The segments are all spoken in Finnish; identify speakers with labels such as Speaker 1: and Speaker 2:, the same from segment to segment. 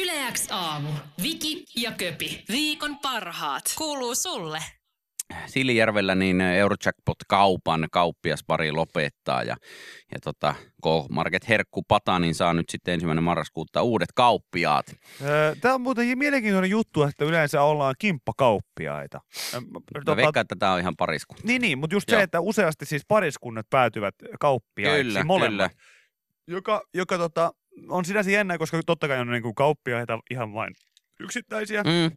Speaker 1: Yleäks aamu. Viki ja Köpi.
Speaker 2: Viikon parhaat. Kuuluu sulle.
Speaker 3: Silijärvellä niin Eurojackpot-kaupan kauppias pari lopettaa ja, ja tota, K-Market Herkku Pata niin saa nyt sitten ensimmäinen marraskuuta uudet kauppiaat.
Speaker 4: Tämä on muuten mielenkiintoinen juttu, että yleensä ollaan kimppakauppiaita.
Speaker 3: Mä
Speaker 4: tota-
Speaker 3: veikkaan, että tämä on ihan pariskunta.
Speaker 4: Niin, niin, mutta just
Speaker 3: Joo.
Speaker 4: se, että useasti siis pariskunnat päätyvät kauppiaiksi
Speaker 3: Kyllä,
Speaker 4: molemmat.
Speaker 3: kyllä.
Speaker 4: Joka, joka tota, on sinänsä jännä, koska totta kai on niin kuin kauppiaita ihan vain yksittäisiä. Mm.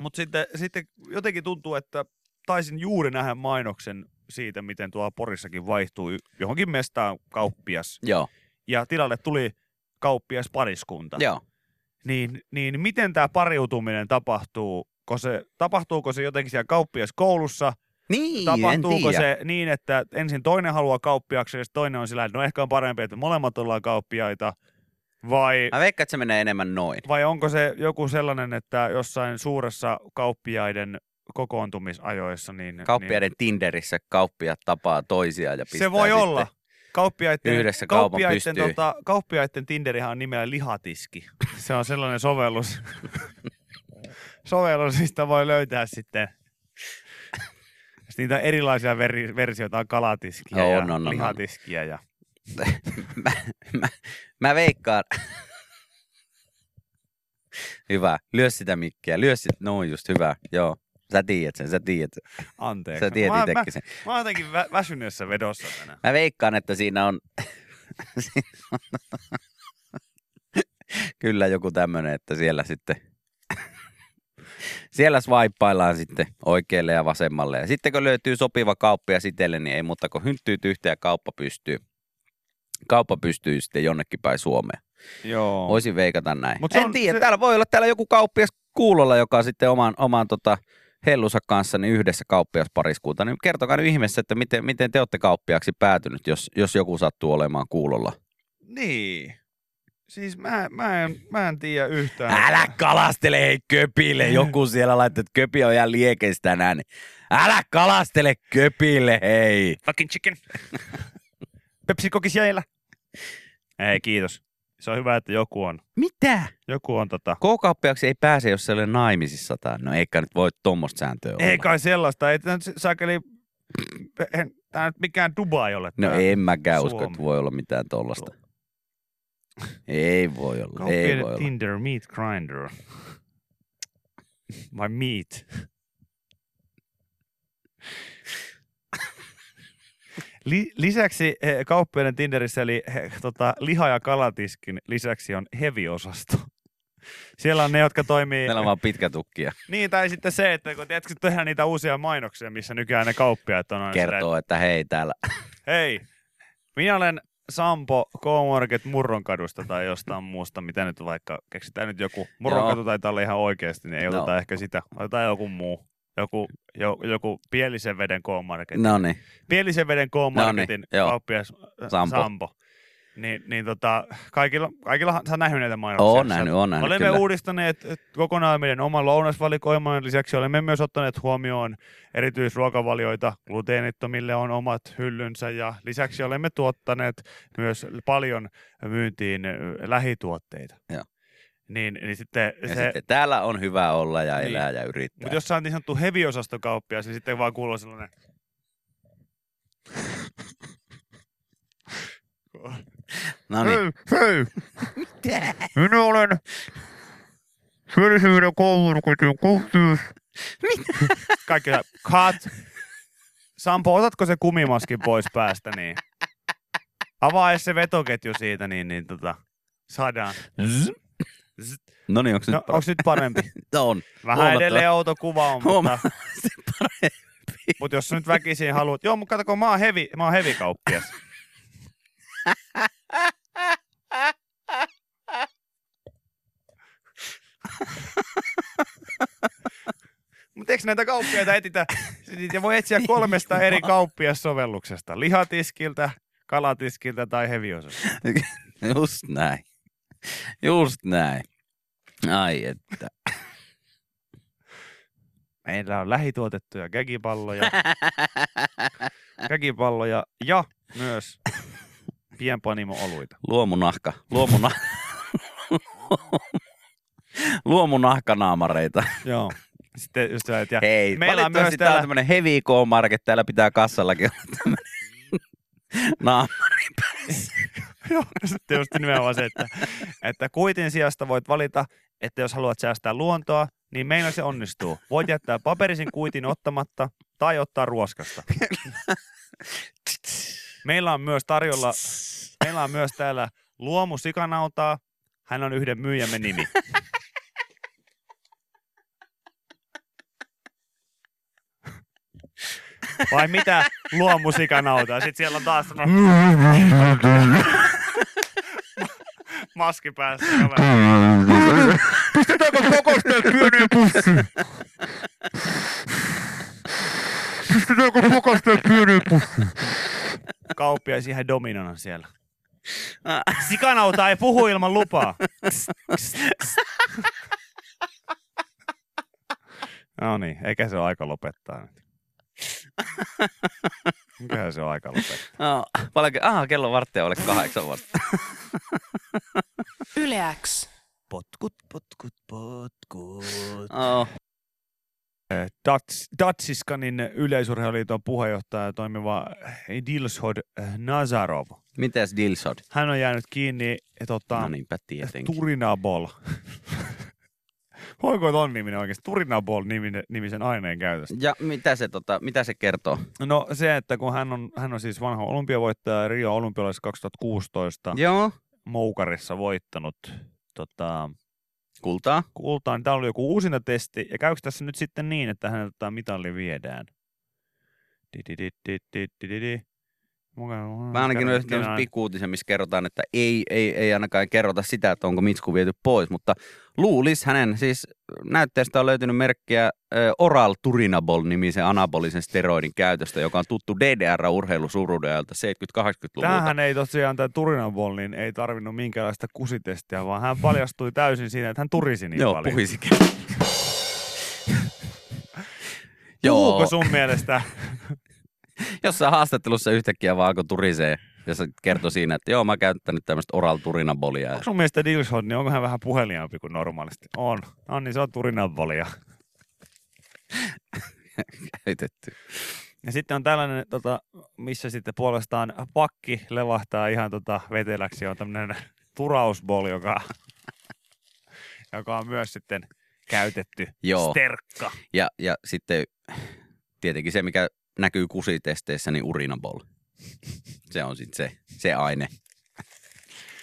Speaker 4: Mutta sitten, sitten jotenkin tuntuu, että taisin juuri nähdä mainoksen siitä, miten tuo Porissakin vaihtuu johonkin mestaan kauppias.
Speaker 3: joo,
Speaker 4: Ja tilalle tuli kauppias pariskunta.
Speaker 3: joo.
Speaker 4: Niin, niin miten tämä pariutuminen tapahtuu? Ko se, tapahtuuko se jotenkin siellä kauppiaskoulussa?
Speaker 3: Niin,
Speaker 4: Tapahtuuko se niin, että ensin toinen haluaa kauppiaksi ja toinen on sillä, että no ehkä on parempi, että molemmat ollaan kauppiaita? Vai,
Speaker 3: Mä veikkaan, että se menee enemmän noin.
Speaker 4: vai onko se joku sellainen, että jossain suuressa kauppiaiden kokoontumisajoissa, niin,
Speaker 3: Kauppiaiden Tinderissä kauppiat tapaa toisiaan ja
Speaker 4: niin
Speaker 3: pistää
Speaker 4: se voi olla. Kauppiaiden,
Speaker 3: Yhdessä
Speaker 4: kauppiaiden, tota, kauppiaiden Tinderihan on nimellä Lihatiski. Se on sellainen sovellus. sovellus, mistä voi löytää sitten Sitten niitä erilaisia veri, versioita on kalatiskiä
Speaker 3: On,
Speaker 4: ja
Speaker 3: on, on.
Speaker 4: lihatiskiä. Ja...
Speaker 3: mä, mä, mä veikkaan. hyvä. Lyö sitä mikkiä. Lyö sit, no just hyvä. Joo. Sä tiedät sen, sä tiedät sen.
Speaker 4: Anteeksi.
Speaker 3: Sä tiedät
Speaker 4: mä, mä,
Speaker 3: sen.
Speaker 4: mä oon jotenkin vä- väsyneessä vedossa tänään.
Speaker 3: Mä veikkaan, että siinä on, siinä on kyllä joku tämmöinen, että siellä sitten siellä swipeillaan sitten oikealle ja vasemmalle. Ja sitten kun löytyy sopiva kauppias itselle, niin ei muuta kuin hynttyyt yhteen ja kauppa pystyy. Kauppa pystyy sitten jonnekin päin Suomeen.
Speaker 4: Joo.
Speaker 3: Voisin veikata näin.
Speaker 4: Mut se
Speaker 3: en
Speaker 4: on-
Speaker 3: tiedä,
Speaker 4: se-
Speaker 3: täällä voi olla täällä joku kauppias kuulolla, joka sitten oman, oman tota, hellunsa kanssa niin yhdessä kauppiaspariskunta. Niin kertokaa nyt ihmeessä, että miten, miten te olette kauppiaksi päätynyt, jos, jos joku sattuu olemaan kuulolla.
Speaker 4: Niin. Siis mä, mä, en, mä en tiedä yhtään.
Speaker 3: Älä kalastele hei köpille. Joku siellä laittaa, että köpi on ihan liekeistä tänään. niin Älä kalastele köpille hei.
Speaker 4: Fucking chicken. Pepsi kokis jäillä. Ei, kiitos. Se on hyvä, että joku on.
Speaker 3: Mitä?
Speaker 4: Joku on tota...
Speaker 3: K-kauppiaksi ei pääse, jos se ei ole naimisissa. Tai... No eikä nyt voi tuommoista sääntöä olla.
Speaker 4: Ei kai sellaista. Ei tämä nyt saakeli... Tää nyt mikään Dubai ole.
Speaker 3: No en mäkään usko, että voi olla mitään tollasta. Ei voi olla, ei voi olla.
Speaker 4: Tinder Meat Grinder. Vai Meat? Li- lisäksi eh, kauppiaiden Tinderissä eli he, tota, liha- ja kalatiskin lisäksi on heavy-osasto. Siellä on ne, jotka toimii...
Speaker 3: Meillä on vaan pitkä tukkia.
Speaker 4: Niin, tai sitten se, että kun tiedätkö, tehdään niitä uusia mainoksia, missä nykyään ne kauppiaat on
Speaker 3: Kertoo, että hei täällä.
Speaker 4: Hei, minä olen Sampo K-Market Murronkadusta tai jostain muusta, mitä nyt vaikka, keksitään nyt joku. Murronkatu taitaa olla ihan oikeasti, niin ei
Speaker 3: No.
Speaker 4: oteta ehkä sitä. Otetaan joku muu. Joku, jo, joku Pielisen veden K-Market.
Speaker 3: No niin.
Speaker 4: Pielisen veden K-Marketin
Speaker 3: joo.
Speaker 4: kauppias äh,
Speaker 3: Sampo.
Speaker 4: Sampo. Niin, niin tota, kaikilla, kaikilla sä nähnyt näitä mainoksia.
Speaker 3: Oon nähnyt, oon nähnyt,
Speaker 4: Olemme
Speaker 3: kyllä.
Speaker 4: uudistaneet kokonaan meidän oman lounasvalikoiman lisäksi olemme myös ottaneet huomioon erityisruokavalioita. Gluteenittomille on omat hyllynsä ja lisäksi olemme tuottaneet myös paljon myyntiin äh, lähituotteita.
Speaker 3: Joo.
Speaker 4: Niin, niin sitten
Speaker 3: Ja
Speaker 4: se,
Speaker 3: sitten täällä on hyvä olla ja
Speaker 4: Niin.
Speaker 3: elää ja yrittää.
Speaker 4: mutta jos sä oot niin sanottu heavy-osastokauppias, niin sitten vaan kuuluu sellainen...
Speaker 3: No niin.
Speaker 4: hei! Minä olen Syrisyyden koulukotin kohtuus. Kaikki sä, cut. Sampo, otatko se kumimaskin pois päästä, niin avaa se vetoketju siitä, niin, niin tota, saadaan.
Speaker 3: No niin, onko
Speaker 4: No,
Speaker 3: nyt
Speaker 4: onko nyt parempi?
Speaker 3: On.
Speaker 4: Vähän edelleen outo kuva on, mutta,
Speaker 3: parempi.
Speaker 4: mutta jos sä nyt väkisin haluat, joo, mutta katsoko, mä oon hevi, mä oon hevikauppias. Mutta eikö näitä kauppiaita etitä? Niitä voi etsiä kolmesta eri kauppiassovelluksesta. Lihatiskiltä, kalatiskiltä tai heviosasta.
Speaker 3: Just näin. Just näin. Ai että.
Speaker 4: Meillä on lähituotettuja käkipalloja, käkipalloja ja myös pienpanimo-oluita.
Speaker 3: Luomunahka. Luomuna... Luomunahkanaamareita.
Speaker 4: Joo. Sitten just se, että ja
Speaker 3: Hei,
Speaker 4: meillä on myös
Speaker 3: täällä tämmönen Heavy K-Market, täällä pitää kassallakin olla tämmönen naamari päässä.
Speaker 4: Joo, sitten just nimenomaan se, että, että kuitin sijasta voit valita, että jos haluat säästää luontoa, niin meillä se onnistuu. Voit jättää paperisen kuitin ottamatta tai ottaa ruoskasta. Meillä on myös tarjolla, meillä on myös täällä luomu sikanautaa. Hän on yhden myyjämme nimi. Vai mitä luomu sikanautaa? Sitten siellä on taas maski päässä.
Speaker 5: Pistetäänkö pakasteet pieneen pussiin? Pistetäänkö pakasteet pieneen pussiin?
Speaker 4: Kauppias ihan dominona siellä. Sikanauta ei puhu ilman lupaa. no niin, eikä se ole aika lopettaa nyt. Mikähän se on aika lopettaa?
Speaker 3: No, paljonko? Aha, kello varttia ole kahdeksan vasta.
Speaker 2: Yle X.
Speaker 4: Potkut, potkut, potkut.
Speaker 3: Oh.
Speaker 4: Dats, Datsiskanin yleisurheiluliiton puheenjohtaja toimiva Dilshod Nazarov.
Speaker 3: Mites Dilsod?
Speaker 4: Hän on jäänyt kiinni tota,
Speaker 3: No niinpä tietenkin.
Speaker 4: Turinabol. Voiko ton niminen oikeasti? Turinabol niminen, nimisen aineen käytöstä.
Speaker 3: Ja mitä se, tota, mitä se kertoo?
Speaker 4: No se, että kun hän on, hän on siis vanha olympiavoittaja Rio olympialaisissa 2016
Speaker 3: Joo.
Speaker 4: Moukarissa voittanut tota,
Speaker 3: Kultaa.
Speaker 4: kultaa, niin täällä oli joku uusinta testi. Ja käykö tässä nyt sitten niin, että häneltä tämä mitalli viedään? Di-di-di-di-di-di-di. Mukaan-
Speaker 3: Mä ainakin löysin tämmöisen pikkuutisen, missä kerrotaan, että ei, ei, ei ainakaan kerrota sitä, että onko Mitsku viety pois, mutta luulis hänen, siis näytteestä on löytynyt merkkiä Oral Turinabol-nimisen anabolisen steroidin käytöstä, joka on tuttu DDR-urheilusuruuden ajalta 70-80-luvulta.
Speaker 4: Tämähän ei tosiaan, tämä Turinabol, niin ei tarvinnut minkäänlaista kusitestiä, vaan hän paljastui täysin siinä, että hän turisi niin
Speaker 3: Joo,
Speaker 4: paljon.
Speaker 3: puhisikin.
Speaker 4: Puhuuko sun mielestä?
Speaker 3: Jossain haastattelussa yhtäkkiä vaan alkoi turisee ja se kertoi siinä, että joo, mä oon käyttänyt tämmöistä oral turinabolia.
Speaker 4: Onko sun mielestä Dilshot, niin onko hän vähän puheliaampi kuin normaalisti? On. No niin, se on Turinabolia.
Speaker 3: Käytetty.
Speaker 4: Ja sitten on tällainen, tota, missä sitten puolestaan pakki levahtaa ihan tota veteläksi. On tämmöinen turausbol, joka, joka on myös sitten käytetty
Speaker 3: Joo.
Speaker 4: sterkka.
Speaker 3: Ja, ja sitten tietenkin se, mikä näkyy kusitesteissä, niin urinabol. Se on sitten se, se aine.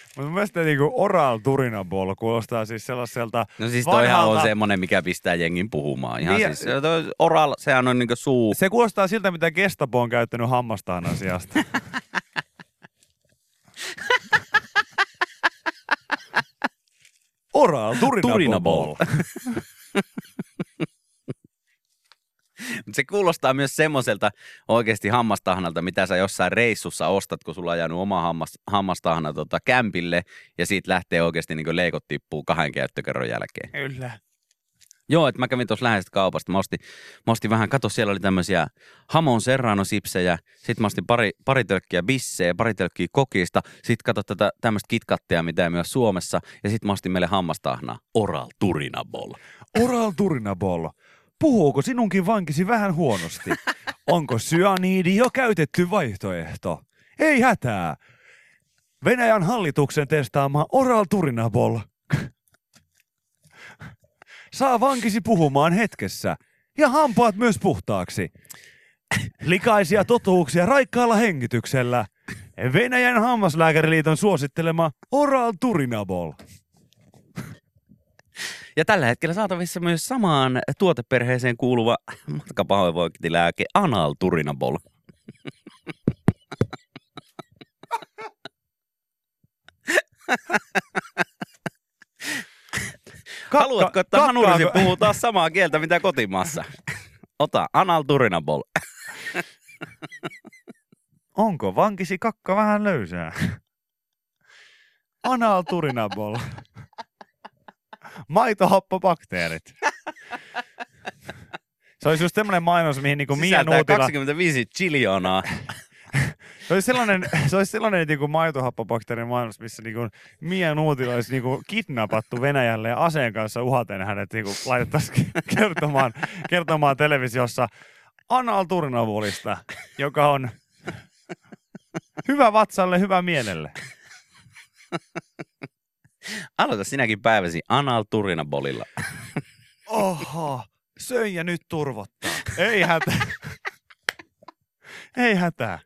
Speaker 4: Mutta mun mielestä niinku oral turinabol kuulostaa siis sellaiselta
Speaker 3: No siis toihan on
Speaker 4: vanhalta-
Speaker 3: semmonen, mikä pistää jengin puhumaan. Ihan
Speaker 4: Niin,
Speaker 3: siis, toi oral, sehän on niinku suu.
Speaker 4: Se kuulostaa siltä, mitä Gestapo on käyttänyt hammastaan asiasta. Oral turinabol.
Speaker 3: Turinabol. Mut se kuulostaa myös semmoiselta oikeasti hammastahnalta, mitä sä jossain reissussa ostat, kun sulla on jäänyt oma hammas, hammastahna tota, kämpille ja siitä lähtee oikeasti niin leikot tippuu kahden käyttökerron jälkeen.
Speaker 4: Kyllä.
Speaker 3: Joo, että mä kävin tuossa läheisestä kaupasta. Mä ostin, mä ostin vähän, kato siellä oli tämmöisiä Hamon Serrano-sipsejä, sit mä ostin pari, pari tölkkiä bissejä, pari tölkkiä kokista, sit kato tätä tämmöistä kitkattia, mitä ei myös Suomessa, ja sit mä ostin meille hammastahnaa, Oral Turinabol.
Speaker 4: Oral turinabol. Puhuuko sinunkin vankisi vähän huonosti? Onko syaniidi jo käytetty vaihtoehto? Ei hätää. Venäjän hallituksen testaama Oral Turinabol saa vankisi puhumaan hetkessä ja hampaat myös puhtaaksi. Likaisia totuuksia raikkaalla hengityksellä. Venäjän hammaslääkäriliiton suosittelema Oral Turinabol.
Speaker 3: Ja tällä hetkellä saatavissa myös samaan tuoteperheeseen kuuluva matkapahoinvointilääke Anal Turinabol. Haluatko, että hanurisi puhuu taas samaa kieltä, mitä kotimaassa? Ota, Anal Turinabol.
Speaker 4: Onko vankisi kakka vähän löysää? Anal turinabol. Maitohappobakteerit. Se olisi just semmoinen mainos, mihin niinku Mia Nuutila,
Speaker 3: 25 chiljoonaa.
Speaker 4: Se olisi sellainen, se olisi sellainen niin kuin maitohappobakteerin maailmassa, missä niin kuin Mia Nuutila olisi niin kuin kidnappattu Venäjälle ja aseen kanssa uhaten hänet niin kuin laitettaisiin kertomaan, kertomaan televisiossa Anal Turnavolista, joka on hyvä vatsalle, hyvä mielelle.
Speaker 3: Aloita sinäkin päiväsi Anal Turinabolilla.
Speaker 4: Oho, söin ja nyt turvottaa. Ei hätää. Ei hätää.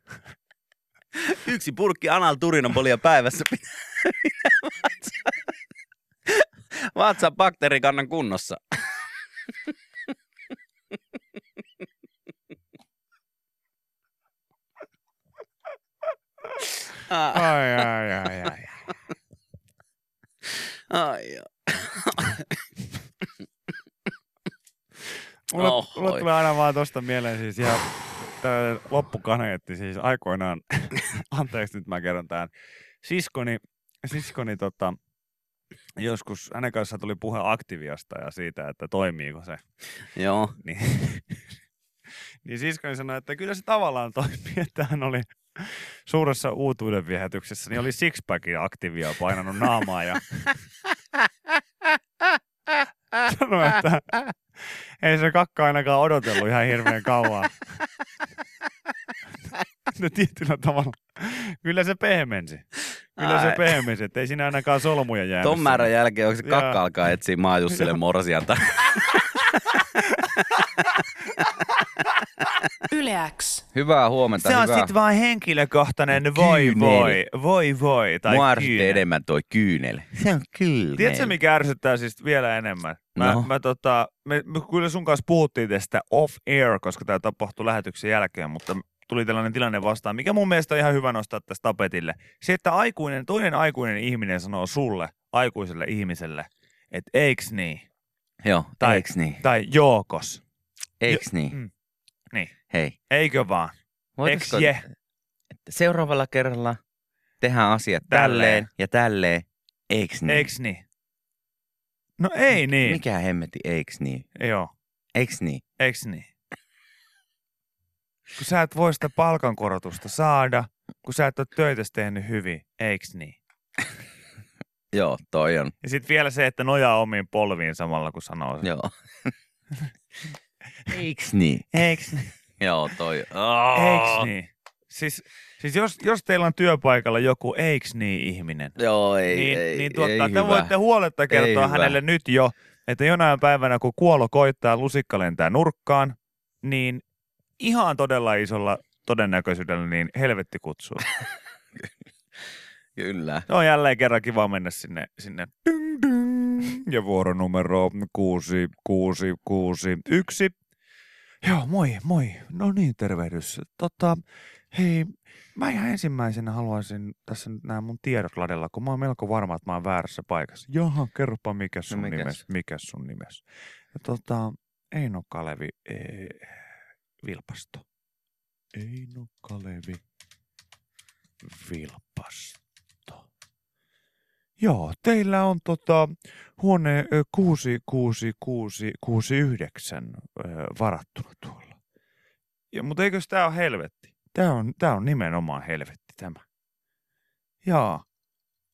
Speaker 3: Yksi purkki Anal Turinabolia päivässä pitää vatsa, vatsa bakteerikannan kunnossa.
Speaker 4: Ai, ai, ai, ai.
Speaker 3: Ai, joo.
Speaker 4: Mulle,
Speaker 3: Oho.
Speaker 4: mulle tulee aina vaan tosta mieleen siis ihan tää loppukaneetti siis aikoinaan, anteeksi nyt mä kerron tämän, siskoni, siskoni tota, joskus hänen kanssaan tuli puhe Aktiviasta ja siitä, että toimiiko se.
Speaker 3: Joo,
Speaker 4: Niin, niin siskoni sanoi, että kyllä se tavallaan toimii, että hän oli suuressa uutuuden viehätyksessä, niin oli sixpackin aktiivia painanut naamaa ja sanoi, että ei se kakka ainakaan odotellut ihan hirveän kauan. No tietyllä tavalla. Kyllä se pehmensi. Kyllä se
Speaker 3: Ai.
Speaker 4: pehmensi, että ei siinä ainakaan solmuja jäänyt.
Speaker 3: ton määrän jälkeen onko se kakka alkaa etsiä Maajussille morsianta.
Speaker 2: Yle X.
Speaker 3: Hyvää huomenta,
Speaker 4: Se on
Speaker 3: hyvää.
Speaker 4: sitten vaan henkilökohtainen voi
Speaker 3: Kyynel.
Speaker 4: voi, voi voi tai
Speaker 3: Mua
Speaker 4: kyynel.
Speaker 3: enemmän toi kyynel. Se on kyynel.
Speaker 4: Tiedätkö, mikä ärsyttää siis vielä enemmän? Mä,
Speaker 3: No.
Speaker 4: mä tota, me, me, kyllä sun kanssa puhuttiin tästä off-air, koska tämä tapahtui lähetyksen jälkeen, mutta tuli tällainen tilanne vastaan, mikä mun mielestä on ihan hyvä nostaa tästä tapetille. Se, että aikuinen, toinen aikuinen ihminen sanoo sulle, aikuiselle ihmiselle, että eiks niin,
Speaker 3: Joo,
Speaker 4: Tai-
Speaker 3: eiks niin?
Speaker 4: tai jookos,
Speaker 3: Eiks niin?
Speaker 4: mm, niin.
Speaker 3: Hei,
Speaker 4: eikö vaan,
Speaker 3: voitaisiko,
Speaker 4: eks je,
Speaker 3: että seuraavalla kerralla tehdään asiat
Speaker 4: Tälleen.
Speaker 3: tälleen, ja tälleen, eiks niin?
Speaker 4: eiks niin? No ei niin,
Speaker 3: Mikä hemmeti, eiks niin?
Speaker 4: joo,
Speaker 3: Eiks niin?
Speaker 4: eiks niin? Kun sä et voi sitä palkankorotusta saada, kun sä et ole töitä tehnyt hyvin, eiks niin?
Speaker 3: Joo, toi on.
Speaker 4: Ja sitten vielä se, että nojaa omiin polviin samalla, kun sanoo sen.
Speaker 3: Joo. eiks niin?
Speaker 4: Eiks,
Speaker 3: Joo, toi.
Speaker 4: eiks niin? Siis, siis jos, jos teillä on työpaikalla joku eiks niin ihminen,
Speaker 3: Joo, ei,
Speaker 4: niin,
Speaker 3: ei,
Speaker 4: niin
Speaker 3: ei
Speaker 4: tuottaa, te
Speaker 3: hyvä.
Speaker 4: voitte huoletta kertoa
Speaker 3: hyvä.
Speaker 4: hänelle nyt jo, että jonain päivänä kun kuolo koittaa, lusikka lentää nurkkaan, niin ihan todella isolla todennäköisyydellä niin helvetti kutsuu.
Speaker 3: Kyllä.
Speaker 4: Se on jälleen kerran kiva mennä sinne, sinne ding, ding, ja vuoronumero 6661. Joo, moi, moi. No niin, tervehdys. Tota, hei, mä ihan ensimmäisenä haluaisin tässä nyt nämä mun tiedot ladella, kun mä oon melko varma, että mä oon väärässä paikassa. Jaha, kerropa mikä sun
Speaker 3: No mikäs?
Speaker 4: nimes, mikä sun nimes. Ja tota, Eino Kalevi ee, Vilpasto. Eino Kalevi Vilpasto. Joo, teillä on tota, huone ö, 66669 ö, varattuna tuolla. Ja, mutta eikös tää ole helvetti? Tää on, tää on nimenomaan helvetti tämä. Jaa.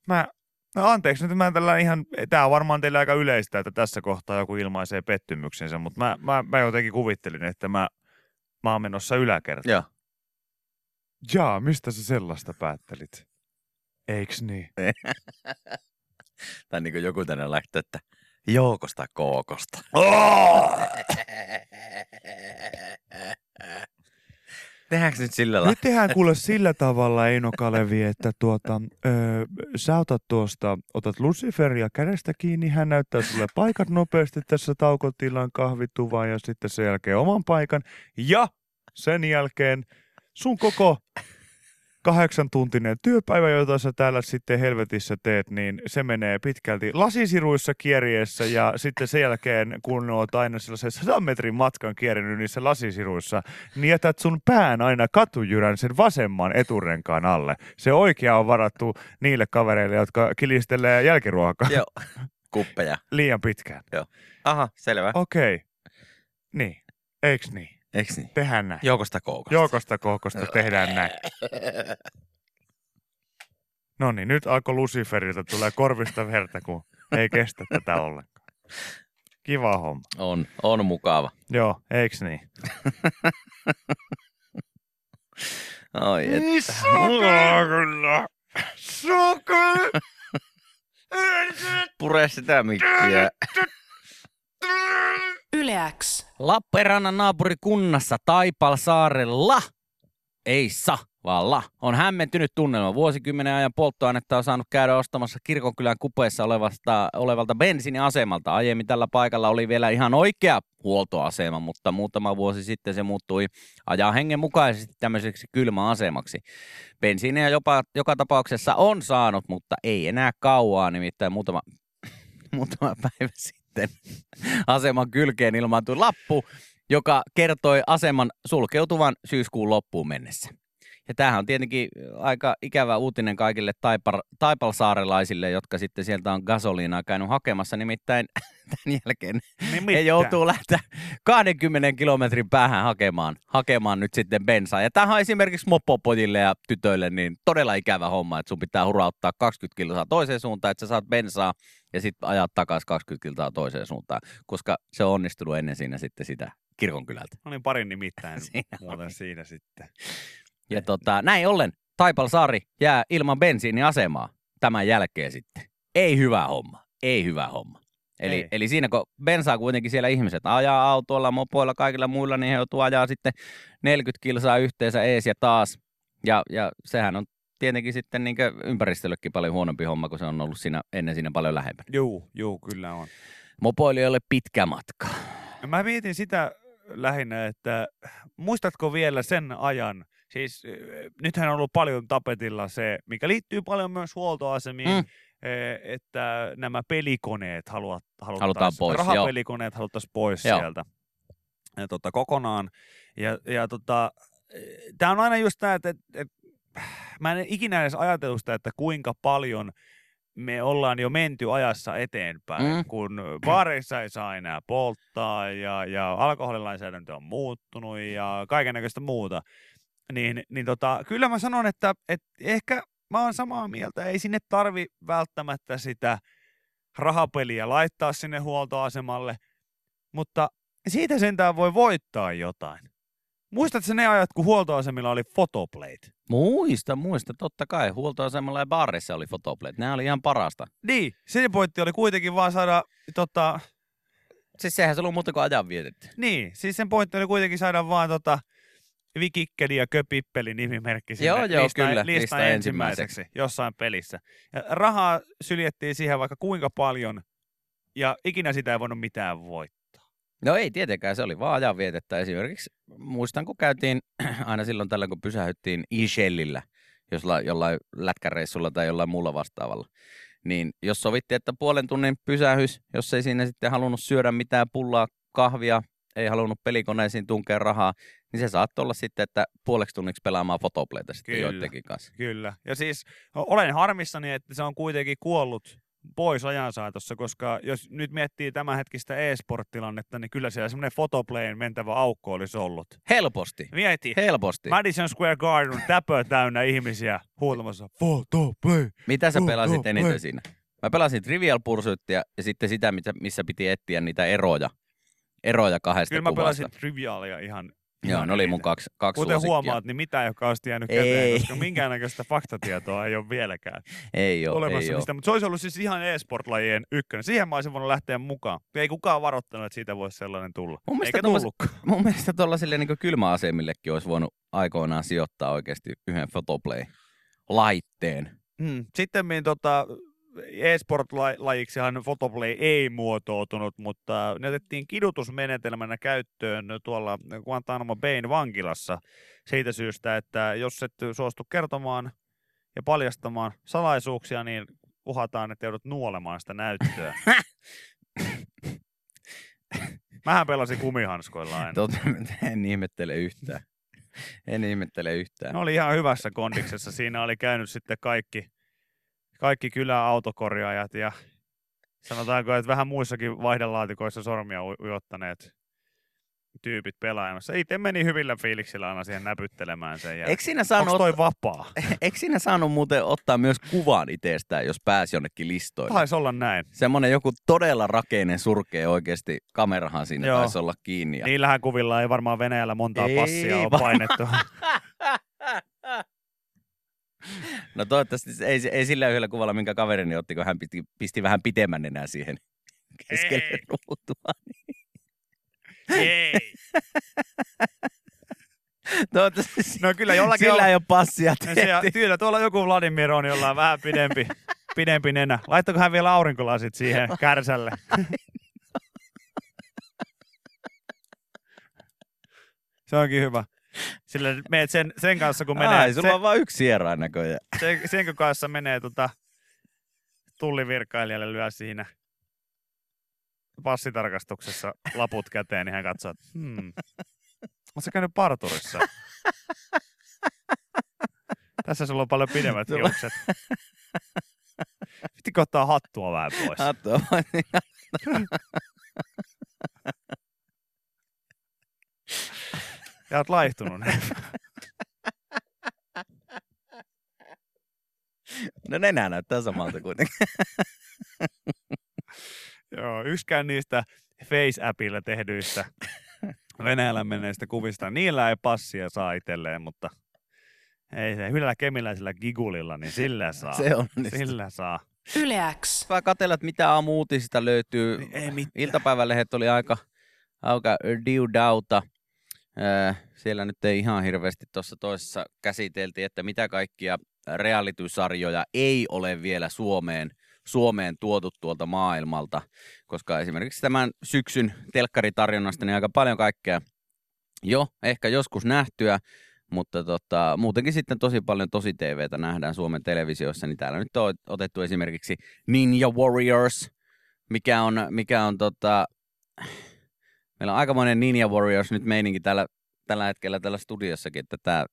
Speaker 4: Mä, no anteeksi nyt mä tällä ihan, tää on varmaan teillä aika yleistä, että tässä kohtaa joku ilmaisee pettymyksensä, mutta mä, mä, mä jotenkin kuvittelin, että mä, mä oon menossa yläkertaan.
Speaker 3: Joo.
Speaker 4: Jaa, mistä sä sellaista päättelit? Eiks niin?
Speaker 3: Tai niin kuin joku tänne lähtee, että joukosta kookosta. Tehdäänkö nyt sillä lailla?
Speaker 4: Nyt tehdään kuule sillä tavalla, Eino Kalevi, että tuota, ö, sä otat tuosta, otat Luciferia kädestä kiinni, hän näyttää sulle paikat nopeasti tässä taukotilan kahvituvaan ja sitten sen jälkeen oman paikan. Ja sen jälkeen sun koko kahdeksan tuntinen työpäivä, jota sä täällä sitten helvetissä teet, niin se menee pitkälti lasisiruissa kierriessä ja sitten sen jälkeen, kun oot aina sellaisen 100 metrin matkan kierrinyt niissä lasisiruissa, niin jätät sun pään aina katujyrän sen vasemman eturenkaan alle. Se oikea on varattu niille kavereille, jotka kilistelee jälkiruokaa
Speaker 3: Joo. Kuppeja.
Speaker 4: liian pitkään.
Speaker 3: Aha, selvä.
Speaker 4: Okei. Okay. Niin. Eiks niin?
Speaker 3: Eiks niin?
Speaker 4: Tehdään näin.
Speaker 3: Joukosta koukosta.
Speaker 4: Joukosta kookosta tehdään näin. No niin, nyt alkoi Luciferilta tulee korvista verta, kun ei kestä tätä ollenkaan. Kiva homma.
Speaker 3: On, on mukava.
Speaker 4: Joo, eiks niin?
Speaker 3: Oi, et.
Speaker 4: kyllä. Soke!
Speaker 3: Pure sitä mikkiä.
Speaker 2: Yleäks.
Speaker 3: Lappeenrannan naapurikunnassa Taipalsaarella, ei sa, vaan la, on hämmentynyt tunnelma. Vuosikymmenen ajan polttoainetta on saanut käydä ostamassa kirkonkylän kupeessa olevasta, olevalta bensiiniasemalta. Aiemmin tällä paikalla oli vielä ihan oikea huoltoasema, mutta muutama vuosi sitten se muuttui ajaa hengen mukaisesti tämmöiseksi kylmäasemaksi. Bensiiniä jopa, joka tapauksessa on saanut, mutta ei enää kauaa, nimittäin muutama, muutama päivä sitten aseman kylkeen ilmaantui lappu, joka kertoi aseman sulkeutuvan syyskuun loppuun mennessä. Ja tämähän on tietenkin aika ikävä uutinen kaikille taipar, taipalsaarelaisille, jotka sitten sieltä on gasoliinaa käynyt hakemassa. Nimittäin tämän jälkeen
Speaker 4: Niin
Speaker 3: he joutuu lähteä 20 kilometrin päähän hakemaan, hakemaan nyt sitten bensaa. Ja tämähän on esimerkiksi mopopojille ja tytöille niin todella ikävä homma, että sun pitää hurauttaa 20 kilsaa toiseen suuntaan, että sä saat bensaa ja sitten ajaa takaisin 20 kilsaa toiseen suuntaan, koska se on onnistunut ennen siinä sitten sitä kirkonkylältä.
Speaker 4: No niin, parin nimittäin
Speaker 3: Siinä
Speaker 4: muuten siinä sitten.
Speaker 3: Ja tota, näin ollen Taipalsaari jää ilman bensiiniasemaa tämän jälkeen sitten. Ei hyvä homma, ei hyvä homma. Eli,
Speaker 4: Ei.
Speaker 3: eli siinä kun bensaa kuitenkin siellä ihmiset ajaa autoilla, mopoilla, kaikilla muilla, niin he joutuu ajaa sitten 40 kilsaa yhteensä ees ja taas. Ja, ja sehän on tietenkin sitten niin ympäristöllekin paljon huonompi homma, kun se on ollut siinä, ennen siinä paljon lähempänä.
Speaker 4: Juu, juu, kyllä on.
Speaker 3: Mopoilijoille pitkä matka.
Speaker 4: Mä mietin sitä lähinnä, että muistatko vielä sen ajan, siis nythän on ollut paljon tapetilla se, mikä liittyy paljon myös huoltoasemiin,
Speaker 3: Mm.
Speaker 4: mm. että nämä pelikoneet haluat,
Speaker 3: Halutaan pois, joo.
Speaker 4: rahapelikoneet haluttaisiin pois
Speaker 3: Joo.
Speaker 4: sieltä ja, tota, kokonaan. Ja, ja tota, tämä on aina just tämä, että, että, että mä en ikinä edes ajatellut sitä, että kuinka paljon me ollaan jo menty ajassa eteenpäin,
Speaker 3: Mm.
Speaker 4: kun baareissa ei saa enää polttaa ja, ja alkoholilainsäädäntö on muuttunut ja kaikenlaista muuta. Niin, niin tota, kyllä mä sanon, että, että ehkä mä oon samaa mieltä. Ei sinne tarvi välttämättä sitä rahapeliä laittaa sinne huoltoasemalle, mutta siitä sentään voi voittaa jotain. Muistatko ne ajat, kun huoltoasemilla oli fotoplate?
Speaker 3: Muista, muista, totta kai. Huoltoasemalla ja baarissa oli fotoplayt. Nämä oli ihan parasta.
Speaker 4: Niin, sen pointti oli kuitenkin vaan saada, tota,
Speaker 3: Siis sehän se oli muuta kuin ajan vietetty.
Speaker 4: niin, siis sen pointti oli kuitenkin saada vaan tota, Vikikkeli ja Köpippeli nimimerkki sinne
Speaker 3: Joo, joo,
Speaker 4: listan,
Speaker 3: kyllä,
Speaker 4: listan
Speaker 3: listan
Speaker 4: ensimmäiseksi jossain pelissä. Ja rahaa syljettiin siihen vaikka kuinka paljon, ja ikinä sitä ei voinut mitään voittaa.
Speaker 3: No ei tietenkään, se oli vaan ajan vietettä. Esimerkiksi muistan, kun käytiin aina silloin tällä, kun pysähyttiin Ishellillä, jollain, jollain lätkäreissulla tai jollain muulla vastaavalla. Niin jos sovittiin, että puolen tunnin pysähys, jos ei siinä sitten halunnut syödä mitään pullaa, kahvia, ei halunnut pelikoneisiin tunkea rahaa, niin se saattoi olla sitten, että puoleksi tunniksi pelaamaan fotopleita sitten
Speaker 4: Kyllä.
Speaker 3: joidenkin kanssa.
Speaker 4: Kyllä. Ja siis olen harmissani, että se on kuitenkin kuollut pois ajan saatossa, koska jos nyt miettii tämänhetkistä e-sport-tilannetta, niin kyllä siellä semmoinen fotoplayin mentävä aukko olisi ollut.
Speaker 3: Helposti.
Speaker 4: Mieti,
Speaker 3: Helposti.
Speaker 4: Madison Square Garden täpö täynnä ihmisiä huutamassa fotoplay.
Speaker 3: Mitä sä pelasit
Speaker 4: joo,
Speaker 3: eniten siinä? Mä pelasin Trivial Pursuitia ja sitten sitä, missä piti etsiä niitä eroja. Eroja kahdesta
Speaker 4: Kyllä mä
Speaker 3: kuvasta.
Speaker 4: pelasin Trivialia ihan
Speaker 3: Joo, ne oli mun kaksi, kaksi
Speaker 4: Kuten
Speaker 3: suosikkia.
Speaker 4: huomaat, niin mitä ei ole kauheasti jäänyt
Speaker 3: Ei.
Speaker 4: käteen, koska minkäännäköistä faktatietoa ei ole vieläkään
Speaker 3: Ei ole,
Speaker 4: olemassa
Speaker 3: ei
Speaker 4: mistä. Mutta se olisi ollut siis ihan e-sport-lajien ykkönen. Siihen mä olisin voinut lähteä mukaan. Ei kukaan varoittanut, että siitä voisi sellainen tulla.
Speaker 3: Mun mielestä
Speaker 4: Eikä tullutkaan.
Speaker 3: Mun mielestä tuollaisille niin kylmäasemillekin olisi voinut aikoinaan sijoittaa oikeasti yhden fotoplay-laitteen.
Speaker 4: Hmm. Sitten tota, e-sport-lajiksihan Photoplay ei muotoutunut, mutta ne otettiin kidutusmenetelmänä käyttöön tuolla Guantanamo Bayn vankilassa siitä syystä, että jos et suostu kertomaan ja paljastamaan salaisuuksia, niin uhataan, että joudut nuolemaan sitä näyttöä. Mähän pelasin kumihanskoilla aina.
Speaker 3: Totta, en ihmettele yhtään. En ihmettele yhtään.
Speaker 4: Ne oli ihan hyvässä kondiksessa. Siinä oli käynyt sitten kaikki, kaikki kylän autokorjaajat ja sanotaanko, että vähän muissakin vaihdelaatikoissa sormia ujottaneet tyypit pelaamassa. Itse meni hyvillä fiiliksillä aina siihen näpyttelemään sen.
Speaker 3: Eikö siinä saanut,
Speaker 4: Onko toi vapaa?
Speaker 3: eikö siinä saanut muuten ottaa myös kuvan itsestään, jos pääsi jonnekin listoille?
Speaker 4: Taisi olla näin.
Speaker 3: Semmoinen joku todella rakeinen surkea oikeasti kamerahan siinä
Speaker 4: Joo.
Speaker 3: taisi olla kiinni. Ja...
Speaker 4: Niillähän kuvilla ei varmaan Venäjällä montaa
Speaker 3: Ei
Speaker 4: passia ole painettu.
Speaker 3: No toivottavasti ei, ei sillä yhdellä kuvalla, minkä kaverini otti, kun hän pisti, pisti vähän pitemmän enää siihen keskelle
Speaker 4: Ei.
Speaker 3: ruutua.
Speaker 4: Ei.
Speaker 3: Toivottavasti s-
Speaker 4: No kyllä jollakin
Speaker 3: sillä
Speaker 4: on-
Speaker 3: ei ole passia
Speaker 4: No
Speaker 3: tehty.
Speaker 4: se, kyllä tuolla joku Vladimir on, jolla on vähän pidempi, pidempi nenä. Laittako hän vielä aurinkolasit siihen kärsälle? Se onkin hyvä. Sillä meet sen, sen kanssa, kun menee,
Speaker 3: Ai, sulla
Speaker 4: se,
Speaker 3: on vain yksi sierain näköjään.
Speaker 4: se, sen kun kanssa menee tota, tullivirkailijalle lyö siinä passitarkastuksessa laput käteen, niin hän katsoo, että hmm, oot sä käynyt parturissa? Tässä sulla on paljon pidemmät hiukset. Pitikö ottaa hattua vähän pois?
Speaker 3: Hattua
Speaker 4: Ja oot laihtunut.
Speaker 3: No nenä näyttää samalta kuitenkin.
Speaker 4: Joo, yksikään niistä Face-appilla tehdyistä Venäjällä menneistä kuvista, niillä ei passia saa itselleen, mutta ei se hyvällä kemiläisellä gigulilla, niin sillä saa.
Speaker 3: Se on niin.
Speaker 4: Sillä saa.
Speaker 2: Yle X.
Speaker 3: Vaan katsella, että mitä aamu-uutisista löytyy.
Speaker 4: Niin ei mitään.
Speaker 3: Iltapäivälehdet oli aika, aika diudauta. Äh, Siellä nyt ei ihan hirveästi tuossa toisessa käsiteltiin, että mitä kaikkia reality-sarjoja ei ole vielä Suomeen, Suomeen tuotu tuolta maailmalta, koska esimerkiksi tämän syksyn telkkaritarjonnasta niin aika paljon kaikkea jo ehkä joskus nähtyä, mutta tota, muutenkin sitten tosi paljon tosi TVtä nähdään Suomen televisiossa, niin täällä nyt on otettu esimerkiksi Ninja Warriors, mikä on, mikä on tota, meillä on aikamoinen Ninja Warriors nyt meininki tällä, tällä hetkellä tällä studiossakin, että tämä